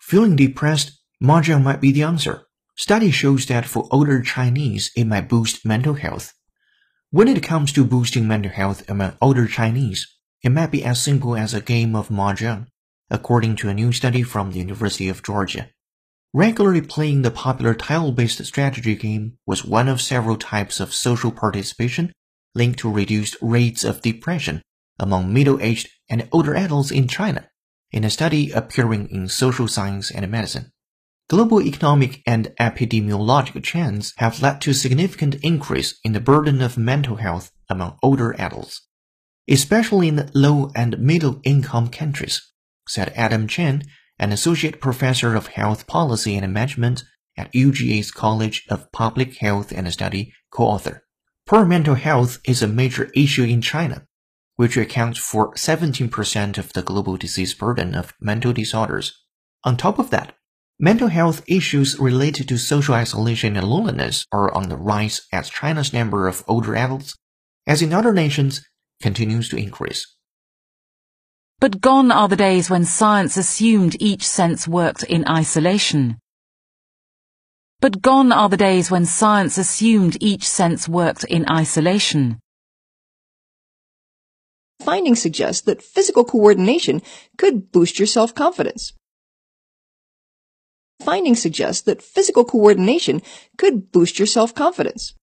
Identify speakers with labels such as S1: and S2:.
S1: Feeling depressed, mahjong might be the answer. Study shows that for older Chinese, it might boost mental health. When it comes to boosting mental health among older Chinese, it might be as simple as a game of mahjong, according to a new study from the University of Georgia. Regularly playing the popular tile-based strategy game was one of several types of social participation linked to reduced rates of depression among middle-aged and older adults in China in a study appearing in Social Science and Medicine. Global economic and epidemiologic trends have led to significant increase in the burden of mental health among older adults, especially in low and middle income countries, said Adam Chen, an associate professor of health policy and management at UGA's College of Public Health and Study co-author. Poor mental health is a major issue in China, which accounts for 17% of the global disease burden of mental disorders. On top of that, mental health issues related to social isolation and loneliness are on the rise as China's number of older adults, as in other nations, continues to increase.
S2: But gone are the days when science assumed each sense worked in isolation. But gone are the days when science assumed each sense worked in isolation.
S3: Findings suggest that physical coordination could boost your self-confidence. Findings suggest that physical coordination could boost your self-confidence.